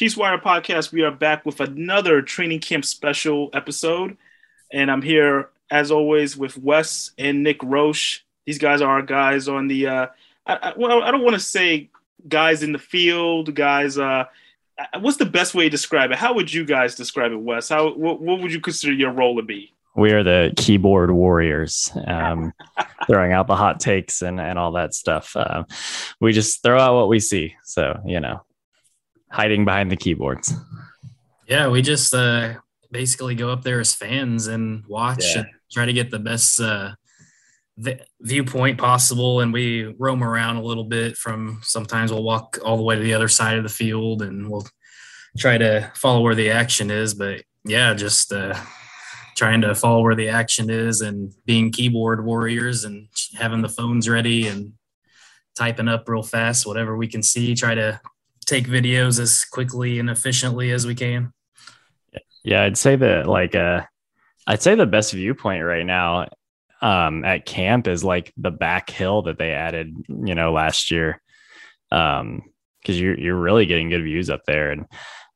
Chiefs Wire podcast. We are back with another training camp special episode, and I'm here as always with Wes and Nick Roesch. These guys are our guys on the. Uh, I, I, well, I don't want to say guys in the field, guys. Uh, what's the best way to describe it? How would you guys describe it, Wes? How what, what would you consider your role to be? We are the keyboard warriors, um, throwing out the hot takes and, and all that stuff. Uh, we just throw out what we see. So, you know, hiding behind the keyboards. Yeah, we just uh, basically go up there as fans and watch yeah. and try to get the best uh, viewpoint possible. And we roam around a little bit from sometimes we'll walk all the way to the other side of the field and we'll try to follow where the action is. But yeah, just uh, trying to follow where the action is and being keyboard warriors and having the phones ready and typing up real fast, whatever we can see, try to take videos as quickly and efficiently as we can. Yeah, I'd say that like uh I'd say the best viewpoint right now um at camp is like the back hill that they added, you know, last year. Um because you're you're really getting good views up there and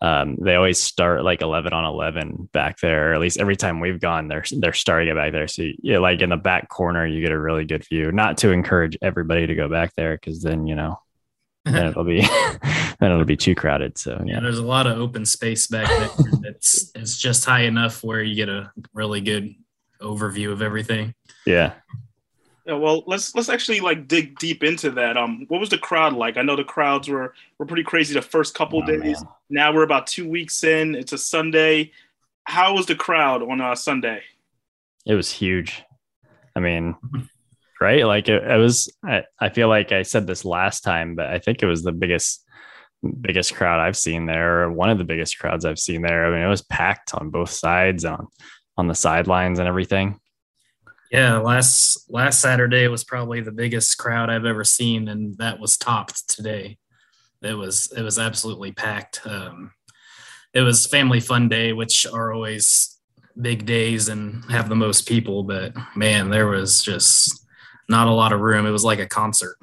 um, they always start like 11 on 11 back there or at least every time we've gone they're they're starting it back there so yeah like in the back corner you get a really good view not to encourage everybody to go back there because then you know then it'll be then it'll be too crowded. So yeah. yeah, there's a lot of open space back there. it's it's just high enough where you get a really good overview of everything. Yeah. Yeah, well, let's let's actually like dig deep into that. Um, what was the crowd like? I know the crowds were were pretty crazy the first couple oh, days. Man. Now we're about two weeks in. It's a Sunday. How was the crowd on a Sunday? It was huge. I mean, right? Like it, it was. I, I feel like I said this last time, but I think it was the biggest biggest crowd I've seen there, one of the biggest crowds I've seen there. I mean, it was packed on both sides, on on the sidelines and everything. Yeah, last last Saturday was probably the biggest crowd I've ever seen, and that was topped today. It was it was absolutely packed. Um, it was family fun day, which are always big days and have the most people. But man, there was just not a lot of room. It was like a concert.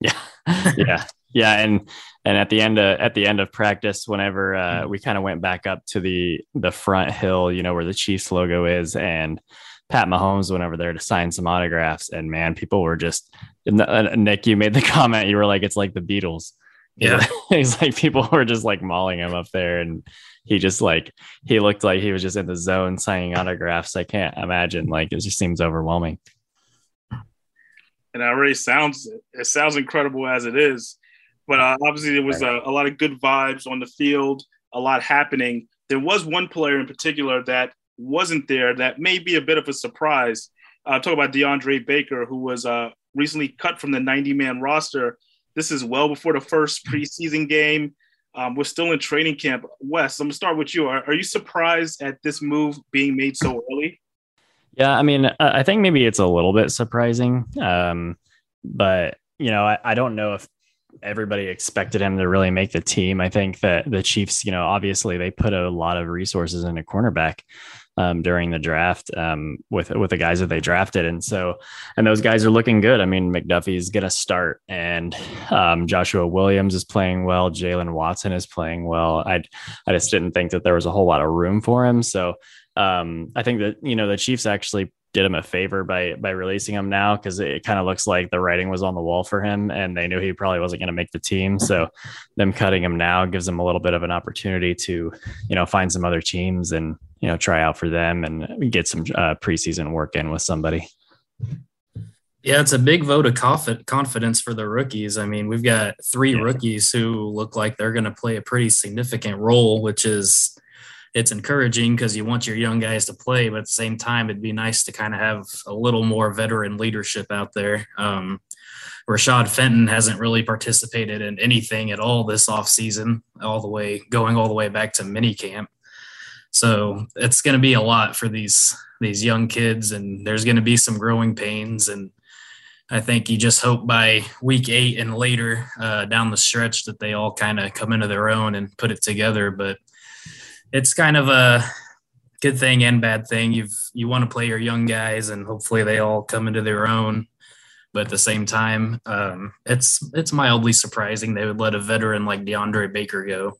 Yeah, yeah, yeah, and and at the end of at the end of practice, whenever uh, we kind of went back up to the the front hill, you know where the Chiefs logo is, and Pat Mahomes went over there to sign some autographs, and man, people were just Nick. You made the comment. You were like, "It's like the Beatles." Yeah, it's like people were just like mauling him up there, and he just like he looked like he was just in the zone signing autographs. I can't imagine. Like it just seems overwhelming and it already sounds it sounds incredible as it is. But uh, obviously, there was a, a, lot of good vibes on the field, a lot happening. There was one player in particular that wasn't there that may be a bit of a surprise. Uh, talk about DeAndre Baker, who was uh, recently cut from the 90 man roster. This is well before the first preseason game. Um, we're still in training camp. Wes, I'm gonna start with you. Are, are you surprised at this move being made so early? Yeah, I mean, I think maybe it's a little bit surprising, um, but you know, I, I don't know if everybody expected him to really make the team. I think that the Chiefs, you know, obviously they put a lot of resources into cornerback um, during the draft um, with with the guys that they drafted, and so and those guys are looking good. I mean, McDuffie's going to start, and um, Joshua Williams is playing well. Jaylen Watson is playing well. I I just didn't think that there was a whole lot of room for him, so um, I think that you know the Chiefs actually did him a favor by by releasing him now because it kind of looks like the writing was on the wall for him, and they knew he probably wasn't going to make the team. So them cutting him now gives him a little bit of an opportunity to you know find some other teams and you know try out for them and get some uh, preseason work in with somebody. Yeah, it's a big vote of confidence for the rookies. I mean, we've got three yeah. rookies who look like they're going to play a pretty significant role, which is it's encouraging because you want your young guys to play, but at the same time, it'd be nice to kind of have a little more veteran leadership out there. Um, Rashad Fenton hasn't really participated in anything at all this offseason, all the way going all the way back to minicamp. So it's going to be a lot for these these young kids, and there's going to be some growing pains. And I think you just hope by week eight and later uh, down the stretch that they all kind of come into their own and put it together. But it's kind of a good thing and bad thing. You've you want to play your young guys, and hopefully they all come into their own. But at the same time, um, it's it's mildly surprising they would let a veteran like DeAndre Baker go.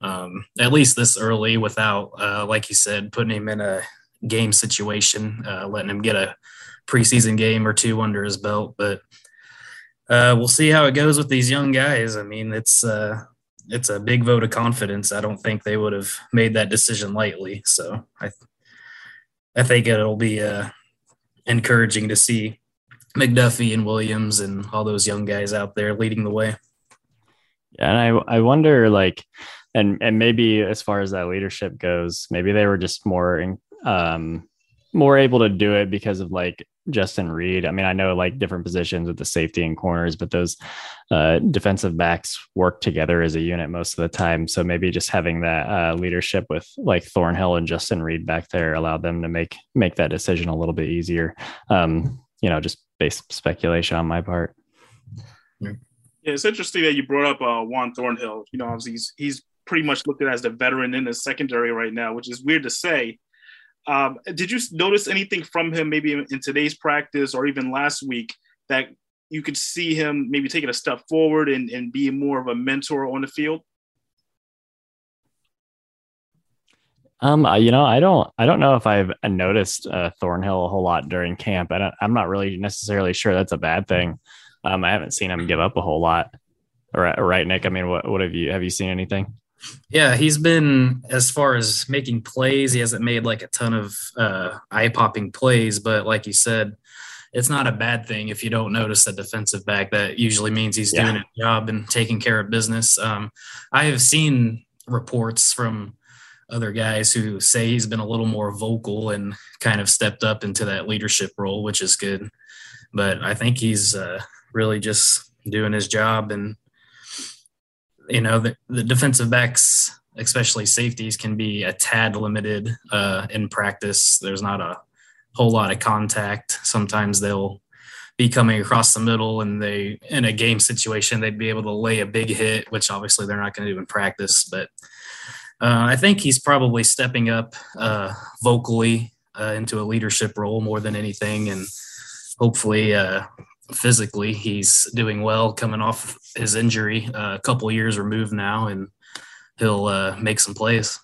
um, at least this early without, uh, like you said, putting him in a game situation, uh, letting him get a preseason game or two under his belt. But uh, we'll see how it goes with these young guys. I mean, it's uh, it's a big vote of confidence. I don't think they would have made that decision lightly. So I I think it'll be uh, encouraging to see McDuffie and Williams and all those young guys out there leading the way. Yeah, and I I wonder like, and and maybe as far as that leadership goes, maybe they were just more um more able to do it because of like Justin Reid. I mean, I know like different positions with the safety and corners, but those uh, defensive backs work together as a unit most of the time. So maybe just having that uh, leadership with like Thornhill and Justin Reid back there allowed them to make make that decision a little bit easier. Um, you know, just based speculation on my part. Yeah, it's interesting that you brought up uh, Juan Thornhill. You know, obviously he's he's pretty much looked at as the veteran in the secondary right now, which is weird to say um, did you notice anything from him, maybe in, today's practice or even last week, that you could see him maybe taking a step forward and, and being more of a mentor on the field? Um, you know, I don't, I don't know if I've noticed uh, Thornhill a whole lot during camp. I am not really necessarily sure that's a bad thing. Um, I haven't seen him give up a whole lot. All right, right, Nick. I mean, what, what have you, have you seen anything? Yeah, he's been as far as making plays. He hasn't made like a ton of uh, eye popping plays, but like you said, it's not a bad thing if you don't notice a defensive back. That usually means he's yeah. doing a job and taking care of business. Um, I have seen reports from other guys who say he's been a little more vocal and kind of stepped up into that leadership role, which is good. But I think he's uh, really just doing his job and you know, the, the defensive backs, especially safeties, can be a tad limited uh, in practice. There's not a whole lot of contact. Sometimes they'll be coming across the middle and they in a game situation they'd be able to lay a big hit which obviously they're not going to do in practice but uh, i think he's probably stepping up uh, vocally uh, into a leadership role more than anything and hopefully uh, physically he's doing well coming off his injury uh, a couple years removed now and he'll uh, make some plays.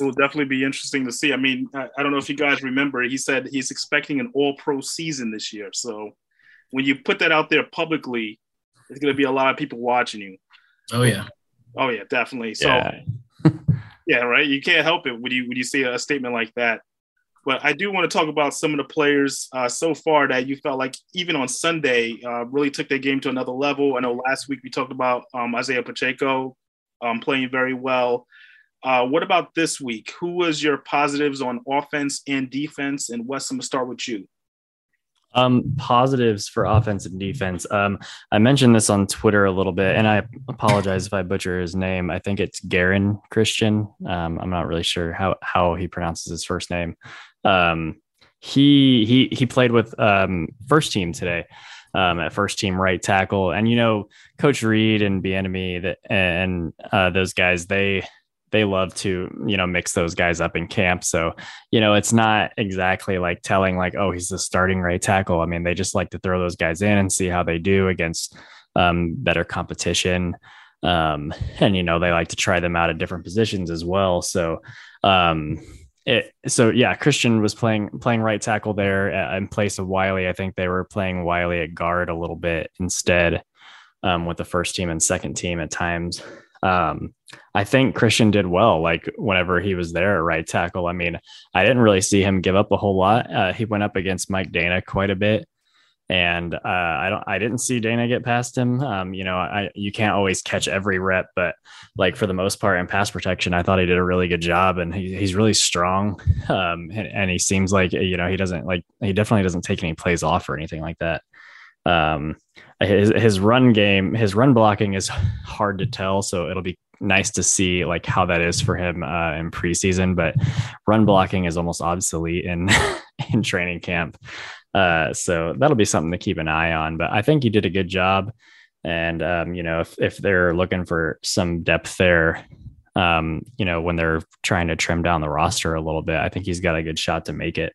It will definitely be interesting to see. I mean I, I, don't know if you guys remember he said he's expecting an all pro season this year. So when you put that out there publicly there's going to be a lot of people watching you. Oh yeah. Oh yeah definitely. So yeah, yeah right? You can't help it when you when you see a statement like that but I do want to talk about some of the players uh, so far that you felt like even on Sunday uh, really took their game to another level. I know last week we talked about um, Isaiah Pacheco um, playing very well. Uh, what about this week? Who was your positives on offense and defense? And Wes, I'm gonna start with you. Um, positives for offense and defense. Um, I mentioned this on Twitter a little bit, and I apologize if I butcher his name. I think it's Geron Christian. Um, I'm not really sure how how he pronounces his first name. Um, he he he played with um, first team today. Um, at first team right tackle, and you know, Coach Reid and Bieniemy that and uh, those guys they they love to you know mix those guys up in camp. So you know it's not exactly like telling like oh he's the starting right tackle. I mean they just like to throw those guys in and see how they do against um, better competition. Um, and you know they like to try them out at different positions as well. So um, it, so yeah christian was playing playing right tackle there uh, in place of Wylie i think they were playing Wylie at guard a little bit instead um, with the first team and second team at times um, I think Christian did well. Like whenever he was there at right tackle, I mean, I didn't really see him give up a whole lot. Uh, he went up against Mike Danna quite a bit, and uh, I don't, I didn't see Danna get past him. Um, you know, I you can't always catch every rep, but like for the most part in pass protection, I thought he did a really good job, and he, he's really strong. Um, and, and he seems like you know he doesn't like he definitely doesn't take any plays off or anything like that. Um, his his run game, his run blocking is hard to tell, so it'll be nice to see like how that is for him uh, in preseason. But run blocking is almost obsolete in in training camp, uh, so that'll be something to keep an eye on. But I think he did a good job, and um, you know if if they're looking for some depth there. Um, you know, when they're trying to trim down the roster a little bit, I think he's got a good shot to make it.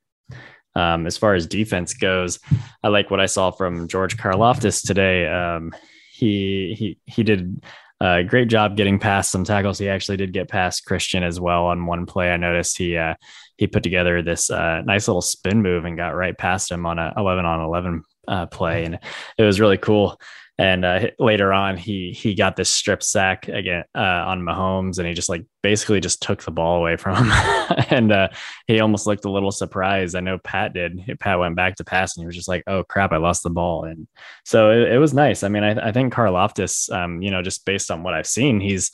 Um, as far as defense goes, I like what I saw from George Karlaftis today. Um, he he he did a great job getting past some tackles. He actually did get past Christian as well on one play. I noticed he uh, he put together this uh, nice little spin move and got right past him on a 11 on 11 uh, play, and it was really cool. And uh, later on, he he got this strip sack again uh, on Mahomes, and he just like basically just took the ball away from him, and uh, he almost looked a little surprised. I know Pat did. Pat went back to pass, and he was just like, "Oh crap, I lost the ball." And so it, it was nice. I mean, I, I think Karlaftis, um, you know, just based on what I've seen, he's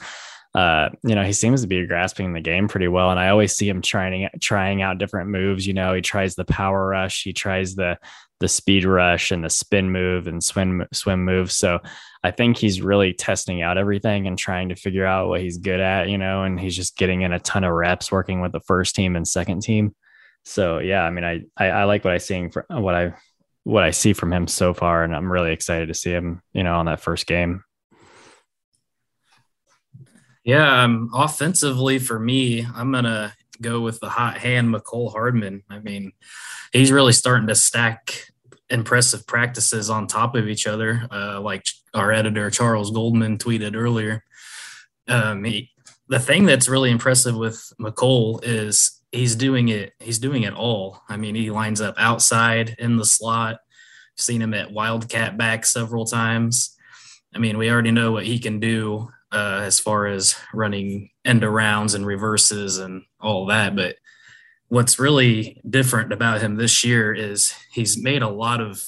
uh, you know, he seems to be grasping the game pretty well. And I always see him trying trying out different moves. You know, he tries the power rush, he tries the the speed rush and the spin move and swim swim move. So I think he's really testing out everything and trying to figure out what he's good at, you know, and he's just getting in a ton of reps working with the first team and second team. So yeah, I mean, I I, I like what I seeing for what I what I see from him so far, and I'm really excited to see him, you know, on that first game. Yeah, um, offensively for me, I'm gonna go with the hot hand Mecole Hardman. I mean, he's really starting to stack impressive practices on top of each other, uh, like our editor Charles Goldman tweeted earlier. Um, he, the thing that's really impressive with Mecole is he's doing it. He's doing it all. I mean, he lines up outside in the slot. Seen him at Wildcat back several times. I mean, we already know what he can do uh, as far as running end arounds and reverses and all that. But what's really different about him this year is he's made a lot of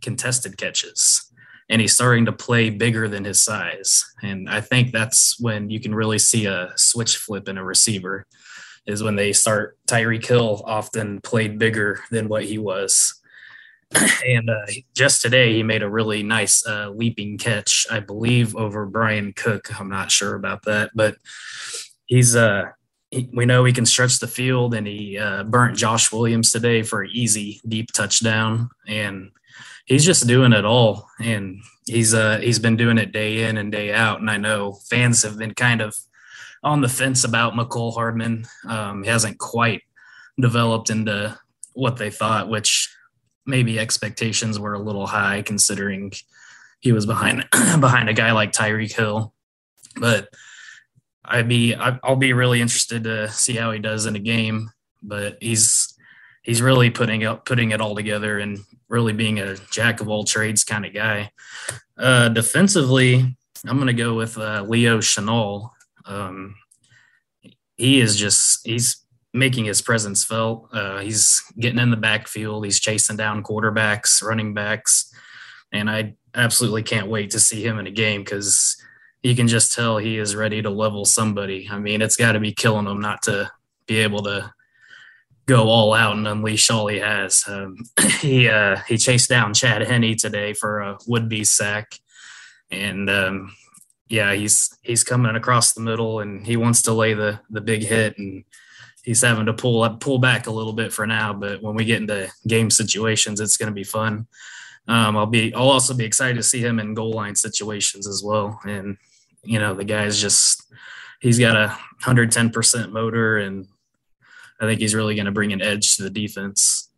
contested catches and he's starting to play bigger than his size. And I think that's when you can really see a switch flip in a receiver is when they start Tyreek Hill often played bigger than what he was. And uh, just today he made a really nice uh, leaping catch, I believe, over Bryan Cook. I'm not sure about that, but he's uh, he, we know he can stretch the field, and he uh, burnt Josh Williams today for an easy deep touchdown, and he's just doing it all, and he's uh he's been doing it day in and day out, and I know fans have been kind of on the fence about Mecole Hardman. Um, he hasn't quite developed into what they thought, which maybe expectations were a little high considering he was behind behind a guy like Tyreek Hill. But I'd be I'll be really interested to see how he does in a game. But he's he's really putting up putting it all together and really being a jack of all trades kind of guy. Uh, defensively, I'm going to go with uh, Leo Chenal. Um, he is just he's making his presence felt. Uh, he's getting in the backfield. He's chasing down quarterbacks, running backs, and I absolutely can't wait to see him in a game because you can just tell he is ready to level somebody. I mean, it's got to be killing him not to be able to go all out and unleash all he has. Um, he uh, he chased down Chad Henne today for a would be sack, and um, yeah, he's he's coming across the middle and he wants to lay the the big hit and he's having to pull up, pull back a little bit for now. But when we get into game situations, it's going to be fun. Um, I'll be, I'll also be excited to see him in goal line situations as well. And you know, the guy's just, he's got a 110% motor, and I think he's really going to bring an edge to the defense.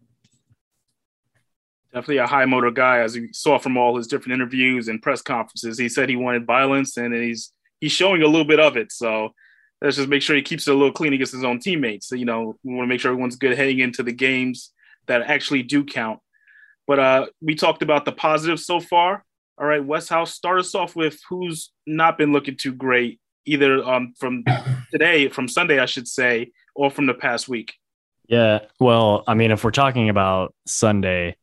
Definitely a high motor guy, as we saw from all his different interviews and press conferences. He said he wanted violence, and he's he's showing a little bit of it. So let's just make sure he keeps it a little clean against his own teammates. So, you know, we want to make sure everyone's good heading into the games that actually do count. But uh, we talked about the positives so far. All right, Westhouse, start us off with who's not been looking too great, either um, from today, from Sunday, I should say, or from the past week. Yeah, well, I mean, if we're talking about Sunday,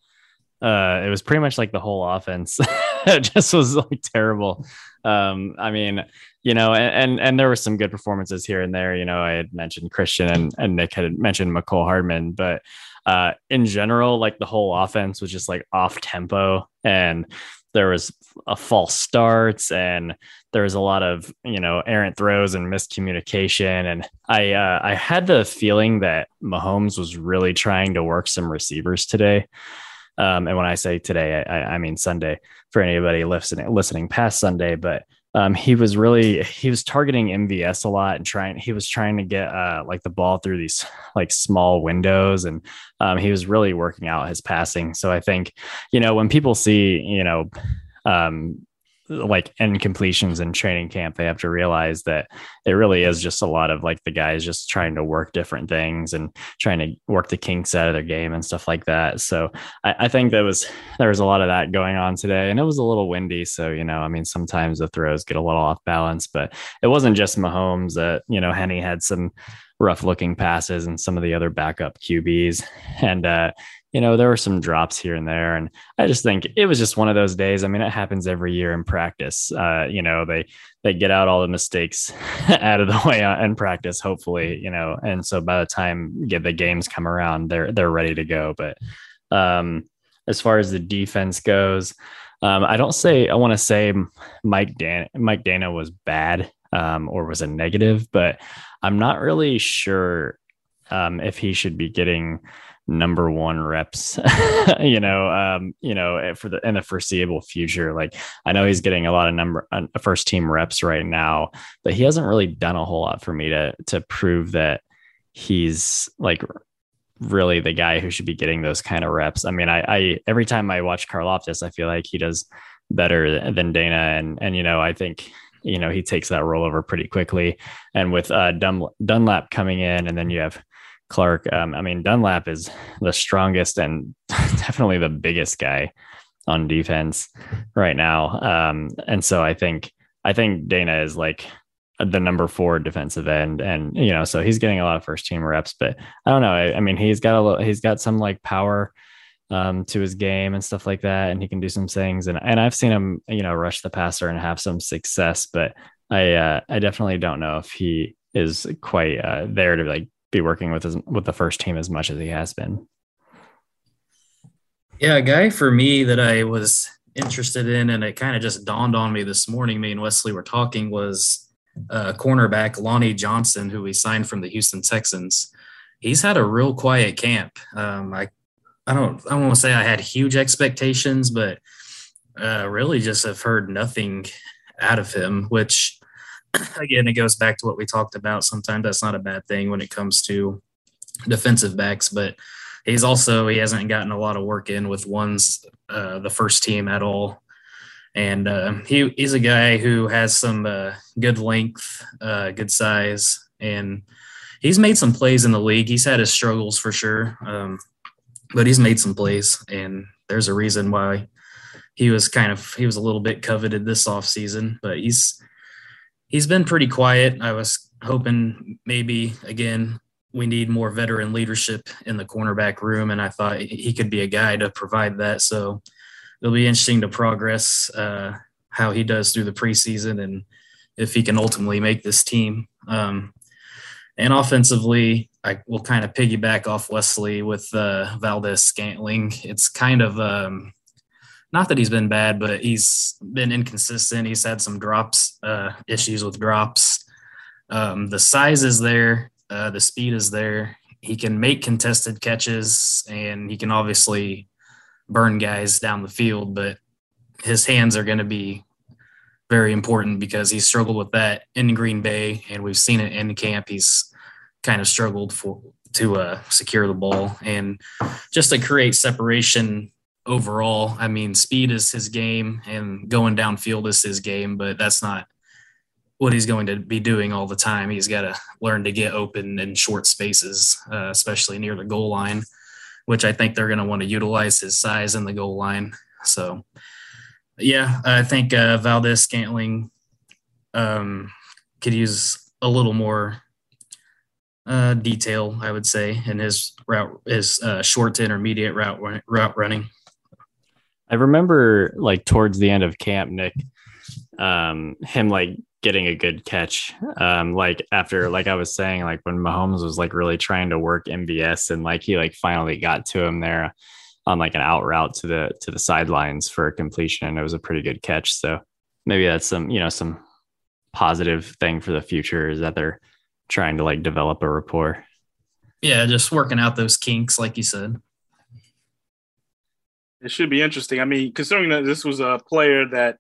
uh, it was pretty much like the whole offense. it just was like terrible. Um, I mean, you know, and, and, and there were some good performances here and there. You know, I had mentioned Christian and, and Nick had mentioned Mecole Hardman, but uh, in general, like the whole offense was just like off tempo and there was a false starts and there was a lot of you know errant throws and miscommunication and i uh, i had the feeling that mahomes was really trying to work some receivers today um, and when i say today I, I mean sunday for anybody listening listening past sunday but um, he was really he was targeting MVS a lot and trying he was trying to get uh, like the ball through these like small windows and um, he was really working out his passing. So I think you know when people see you know um, like incompletions in training camp, they have to realize that it really is just a lot of like the guys just trying to work different things and trying to work the kinks out of their game and stuff like that. So I, I think there was there was a lot of that going on today, and it was a little windy. So you know, I mean, sometimes the throws get a little off balance, but it wasn't just Mahomes. That you know, Henne had some rough looking passes and some of the other backup QBs, and uh, you know, there were some drops here and there. And I just think it was just one of those days. I mean, it happens every year in practice. Uh, you know, they they get out all the mistakes out of the way in practice, hopefully, you know, and so by the time get the games come around, they're they're ready to go. But um as far as the defense goes, um, I don't say I want to say Mike Dan Mike Danna was bad um, or was a negative, but I'm not really sure um, if he should be getting number one reps you know um you know eh, for the in the foreseeable future. Like i know he's getting a lot of number uh, first team reps right now but he hasn't really done a whole lot for me to to prove that he's like really the guy who should be getting those kind of reps. I mean i i every time i watch Karlaftis i feel like he does better than Danna. And and you know i think you know he takes that rollover pretty quickly and with uh dunlap coming in and then you have Clark. Um, I mean, Dunlap is the strongest and definitely the biggest guy on defense right now. Um, and so I think I think Danna is like the number four defensive end, and you know, so he's getting a lot of first team reps. But I don't know. I, I mean, he's got a little, he's got some like power um, to his game and stuff like that, and he can do some things. And and I've seen him, you know, rush the passer and have some success. But I uh, I definitely don't know if he is quite uh, there to like be working with his, with the first team as much as he has been. Yeah, a guy for me that I was interested in, and it kind of just dawned on me this morning. Me and Wesley were talking was uh, cornerback Lonnie Johnson, who we signed from the Houston Texans. He's had a real quiet camp. Um, I I don't I to say I had huge expectations, but uh, really just have heard nothing out of him, which again, it goes back to what we talked about. Sometimes that's not a bad thing when it comes to defensive backs, but he's also he hasn't gotten a lot of work in with ones uh, the first team at all. And uh, he he's a guy who has some uh, good length, uh, good size, and he's made some plays in the league. He's had his struggles for sure, um, but he's made some plays, and there's a reason why he was kind of he was a little bit coveted this off season. But he's he's been pretty quiet. I was hoping maybe again we need more veteran leadership in the cornerback room, and I thought he could be a guy to provide that. So it'll be interesting to progress uh, how he does through the preseason and if he can ultimately make this team. Um, and offensively, I will kind of piggyback off Wesley with uh, Valdes Scantling. It's kind of um, not that he's been bad, but he's been inconsistent. He's had some drops, uh, issues with drops. Um, the size is there, uh, the speed is there. He can make contested catches, and he can obviously burn guys down the field. But his hands are going to be very important because he struggled with that in Green Bay, and we've seen it in camp. He's kind of struggled for to uh, secure the ball and just to create separation overall. I mean, speed is his game and going downfield is his game, but that's not what he's going to be doing all the time. He's got to learn to get open in short spaces, uh, especially near the goal line, which I think they're going to want to utilize his size in the goal line. So, yeah, I think uh, Valdes Scantling um, could use a little more uh, detail, I would say, in his route, his uh, short to intermediate route route running. I remember like towards the end of camp, Nick, um, him like getting a good catch. Um, like after, like I was saying, like when Mahomes was like really trying to work MVS and like he like finally got to him there on like an out route to the to the sidelines for a completion, and it was a pretty good catch. So maybe that's some you know some positive thing for the future is that they're trying to like develop a rapport. Yeah, just working out those kinks, like you said. It should be interesting. I mean, considering that this was a player that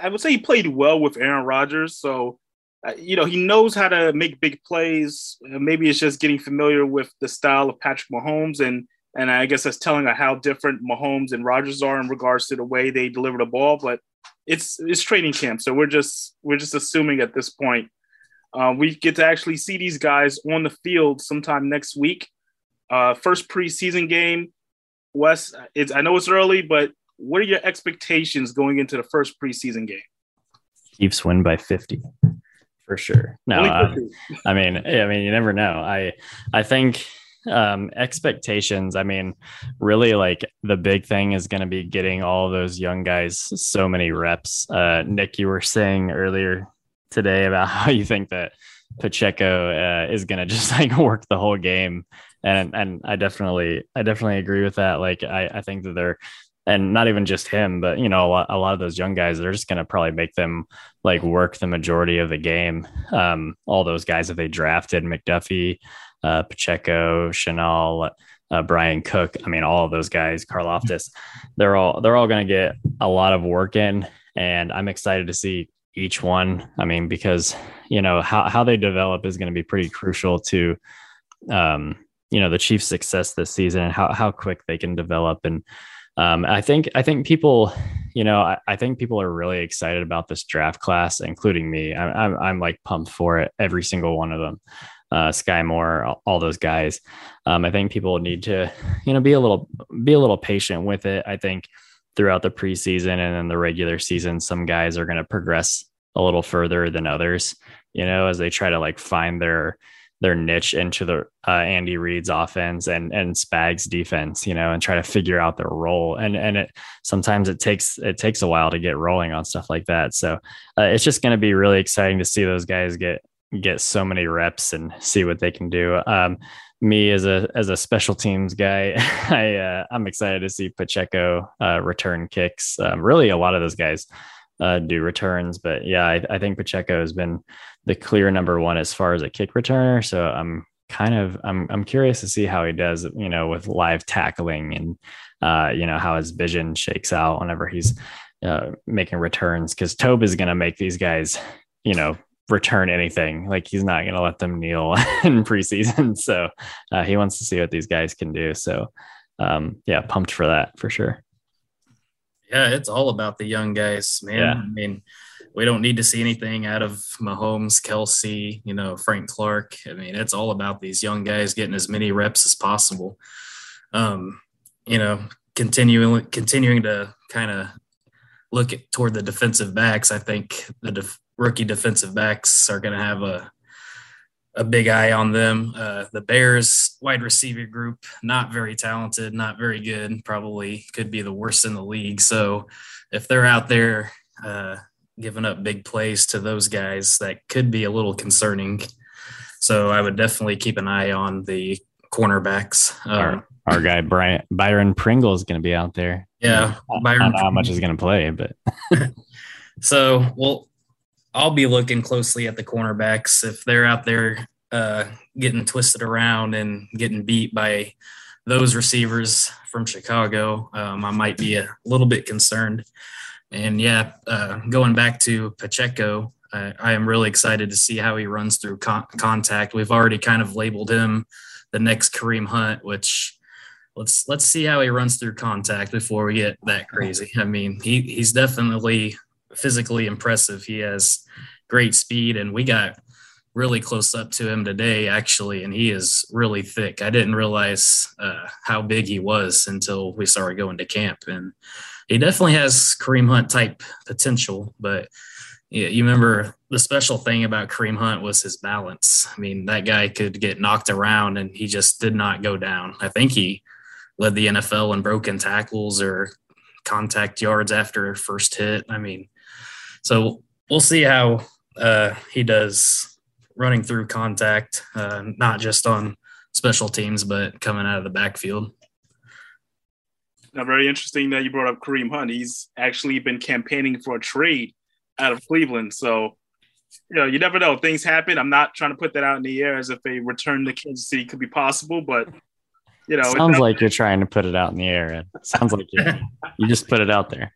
I would say he played well with Aaron Rodgers, so uh, you know he knows how to make big plays. Uh, maybe it's just getting familiar with the style of Patrick Mahomes, and and I guess that's telling how different Mahomes and Rodgers are in regards to the way they deliver the ball. But it's it's training camp, so we're just we're just assuming at this point. Uh, we get to actually see these guys on the field sometime next week. Uh, first preseason game. Wes, it's I know it's early, but what are your expectations going into the first preseason game? Chiefs win by 50 for sure. No, uh, I mean, I mean, you never know. I, I think um, expectations. I mean, really, like the big thing is going to be getting all those young guys so many reps. Uh, Nick, you were saying earlier today about how you think that Pacheco uh, is going to just like work the whole game, and and I definitely, I definitely agree with that. Like, I, I think that they're and not even just him, but you know, a lot, a lot of those young guys, they're just going to probably make them like work the majority of the game. Um, all those guys that they drafted, McDuffie, uh, Pacheco, Chenal, uh, Bryan Cook. I mean, all of those guys, Karlaftis, they're all they're all going to get a lot of work in, and I'm excited to see each one. I mean, because you know how how they develop is going to be pretty crucial to, um, you know, the Chiefs' success this season and how how quick they can develop and um, I think I think people, you know, I, I, think people are really excited about this draft class, including me. I'm, I'm, I'm like pumped for it. Every single one of them, uh, Skyy Moore, all, all those guys. Um, I think people need to, you know, be a little be a little patient with it. I think throughout the preseason and then the regular season, some guys are going to progress a little further than others. You know, as they try to like find their their niche into the uh, Andy Reid's offense and and Spags defense, you know, and try to figure out their role. And and it sometimes it takes it takes a while to get rolling on stuff like that. So uh, it's just going to be really exciting to see those guys get get so many reps and see what they can do. Um, me as a as a special teams guy, I uh, I'm excited to see Pacheco uh, return kicks. Um, really, a lot of those guys uh, do returns. But yeah, I, I, think Pacheco has been the clear number one as far as a kick returner. So I'm kind of I'm I'm curious to see how he does, you know, with live tackling and uh, you know how his vision shakes out whenever he's uh, making returns. Because Toub is going to make these guys, you know, return anything. Like he's not going to let them kneel in preseason. So uh, he wants to see what these guys can do. So um, yeah, pumped for that for sure. Yeah, it's all about the young guys, man. Yeah. I mean, we don't need to see anything out of Mahomes, Kelce, you know, Frank Clark. I mean, it's all about these young guys getting as many reps as possible. Um, you know, continuing continuing to kind of look at, toward the defensive backs. I think the def, rookie defensive backs are going to have a a big eye on them. Uh, the Bears wide receiver group, not very talented, not very good, probably could be the worst in the league. So if they're out there uh, giving up big plays to those guys, that could be a little concerning. So I would definitely keep an eye on the cornerbacks. Um, our, our, guy Brian Byron Pringle is going to be out there. Yeah, Byron. I don't know how much he's going to play, but so well I'll be looking closely at the cornerbacks if they're out there uh, getting twisted around and getting beat by those receivers from Chicago. Um, I might be a little bit concerned. And yeah, uh, going back to Pacheco, uh, I am really excited to see how he runs through con- contact. We've already kind of labeled him the next Kareem Hunt, which let's let's see how he runs through contact before we get that crazy. I mean, he he's definitely physically impressive. He has great speed, and we got really close up to him today, actually, and he is really thick. I didn't realize uh, how big he was until we started going to camp, and he definitely has Kareem Hunt type potential. But yeah, you remember the special thing about Kareem Hunt was his balance. I mean, that guy could get knocked around, and he just did not go down. I think he led the NFL in broken tackles or contact yards after first hit. I mean, so we'll see how uh, he does running through contact, uh, not just on special teams, but coming out of the backfield. Now, very interesting that you brought up Kareem Hunt. He's actually been campaigning for a trade out of Cleveland. So, you know, you never know. Things happen. I'm not trying to put that out in the air as if a return to Kansas City could be possible, but you know, sounds like you're trying to put it out in the air. It sounds like you you just put it out there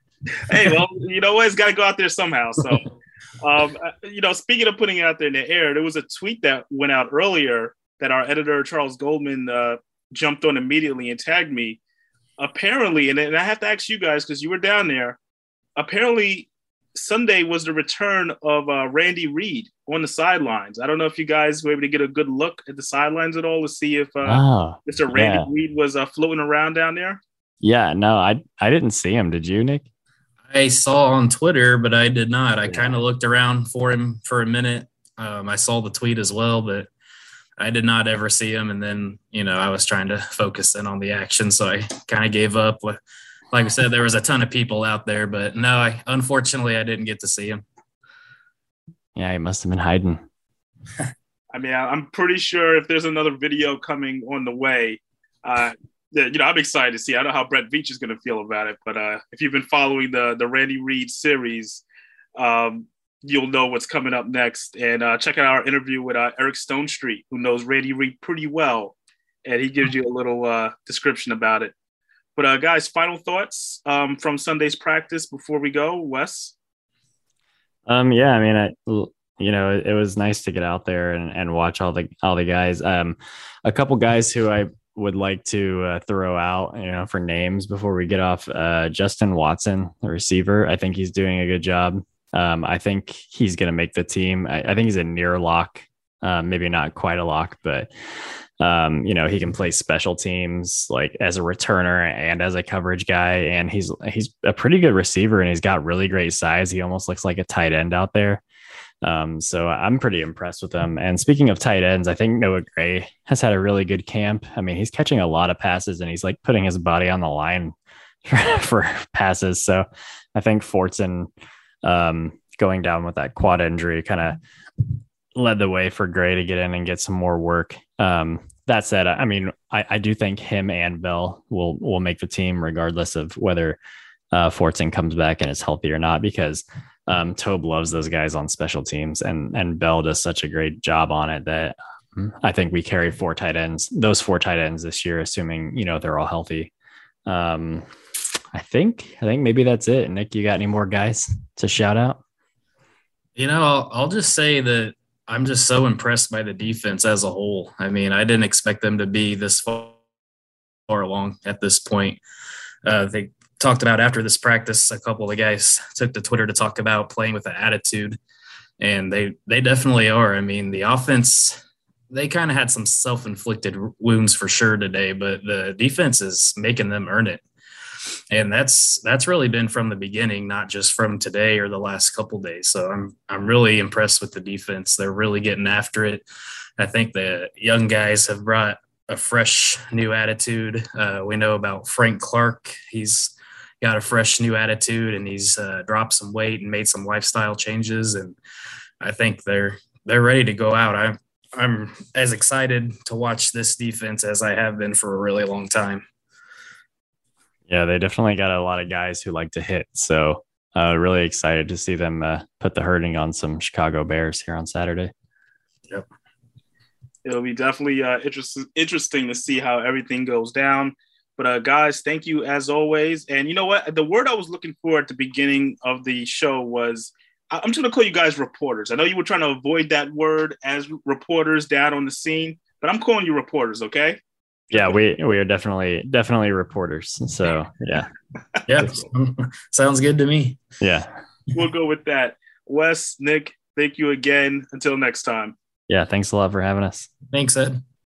hey, well, you know what? It's got to go out there somehow. So, um, uh, you know, speaking of putting it out there in the air, there was a tweet that went out earlier that our editor Charles Goldman uh, jumped on immediately and tagged me. Apparently, and, and I have to ask you guys because you were down there. Apparently, Sunday was the return of uh, Randy Reid on the sidelines. I don't know if you guys were able to get a good look at the sidelines at all to see if uh, oh, Mr. Randy yeah. Reid was uh, floating around down there. Yeah, no, I I didn't see him. Did you, Nick? I saw on Twitter, but I did not. I yeah. kind of looked around for him for a minute. Um, I saw the tweet as well, but I did not ever see him. And then, you know, I was trying to focus in on the action, so I kind of gave up. Like I said, there was a ton of people out there, but no, I unfortunately I didn't get to see him. Yeah, he must have been hiding. I mean, I'm pretty sure if there's another video coming on the way, uh, you know, I'm excited to see. I don't know how Brett Veach is going to feel about it, but uh, if you've been following the the Randy Reid series, um, you'll know what's coming up next. And uh, check out our interview with uh, Eric Stonestreet, who knows Randy Reid pretty well, and he gives you a little uh, description about it. But uh, guys, final thoughts um, from Sunday's practice before we go, Wes. Um, yeah, I mean, I, you know, it, it, was nice to get out there and, and watch all the all the guys. Um, a couple guys who I would like to uh, throw out, you know, for names before we get off. Uh, Justin Watson, the receiver, I think he's doing a good job. Um, I think he's going to make the team. I, I, think he's a near lock, uh, maybe not quite a lock, but um, you know, he can play special teams like as a returner and as a coverage guy. And he's he's a pretty good receiver, and he's got really great size. He almost looks like a tight end out there. Um, so I'm pretty impressed with him. And speaking of tight ends, I think Noah Gray has had a really good camp. I mean, he's catching a lot of passes and he's like putting his body on the line for, passes. So I think Fortson um, going down with that quad injury kind of led the way for Gray to get in and get some more work. Um, that said, I mean, I, I, do think him and Bell will will make the team regardless of whether uh, Fortson comes back and is healthy or not, because um, Toub loves those guys on special teams, and and Bell does such a great job on it that um, I think we carry four tight ends, those four tight ends this year, assuming you know they're all healthy. Um, I think I think maybe that's it. Nick, you got any more guys to shout out? You know, I'll, I'll just say that I'm just so impressed by the defense as a whole. I mean, I didn't expect them to be this far, far along at this point. Uh, they talked about after this practice, a couple of guys took to Twitter to talk about playing with an attitude, and they they definitely are. I mean, the offense they kind of had some self-inflicted wounds for sure today, but the defense is making them earn it and that's that's really been from the beginning not just from today or the last couple days. So i'm i'm really impressed with the defense. They're really getting after it. I think the young guys have brought a fresh new attitude. Uh, we know about frank clark. He's got a fresh new attitude and he's uh, dropped some weight and made some lifestyle changes. And i think they're they're ready to go out. I'm I'm as excited to watch this defense as I have been for a really long time. Yeah, they definitely got a lot of guys who like to hit. So uh, really excited to see them uh, put the hurting on some Chicago Bears here on Saturday. Yep. It'll be definitely uh, interesting interesting to see how everything goes down. But uh, guys, thank you as always. And you know what? The word I was looking for at the beginning of the show was I'm just gonna call you guys reporters. I know you were trying to avoid that word as reporters down on the scene, but I'm calling you reporters, okay? Yeah we we are definitely definitely reporters so yeah. Yeah sounds good to me. Yeah. We'll go with that. Wes nick thank you again. Until next time. Yeah thanks a lot for having us. Thanks ed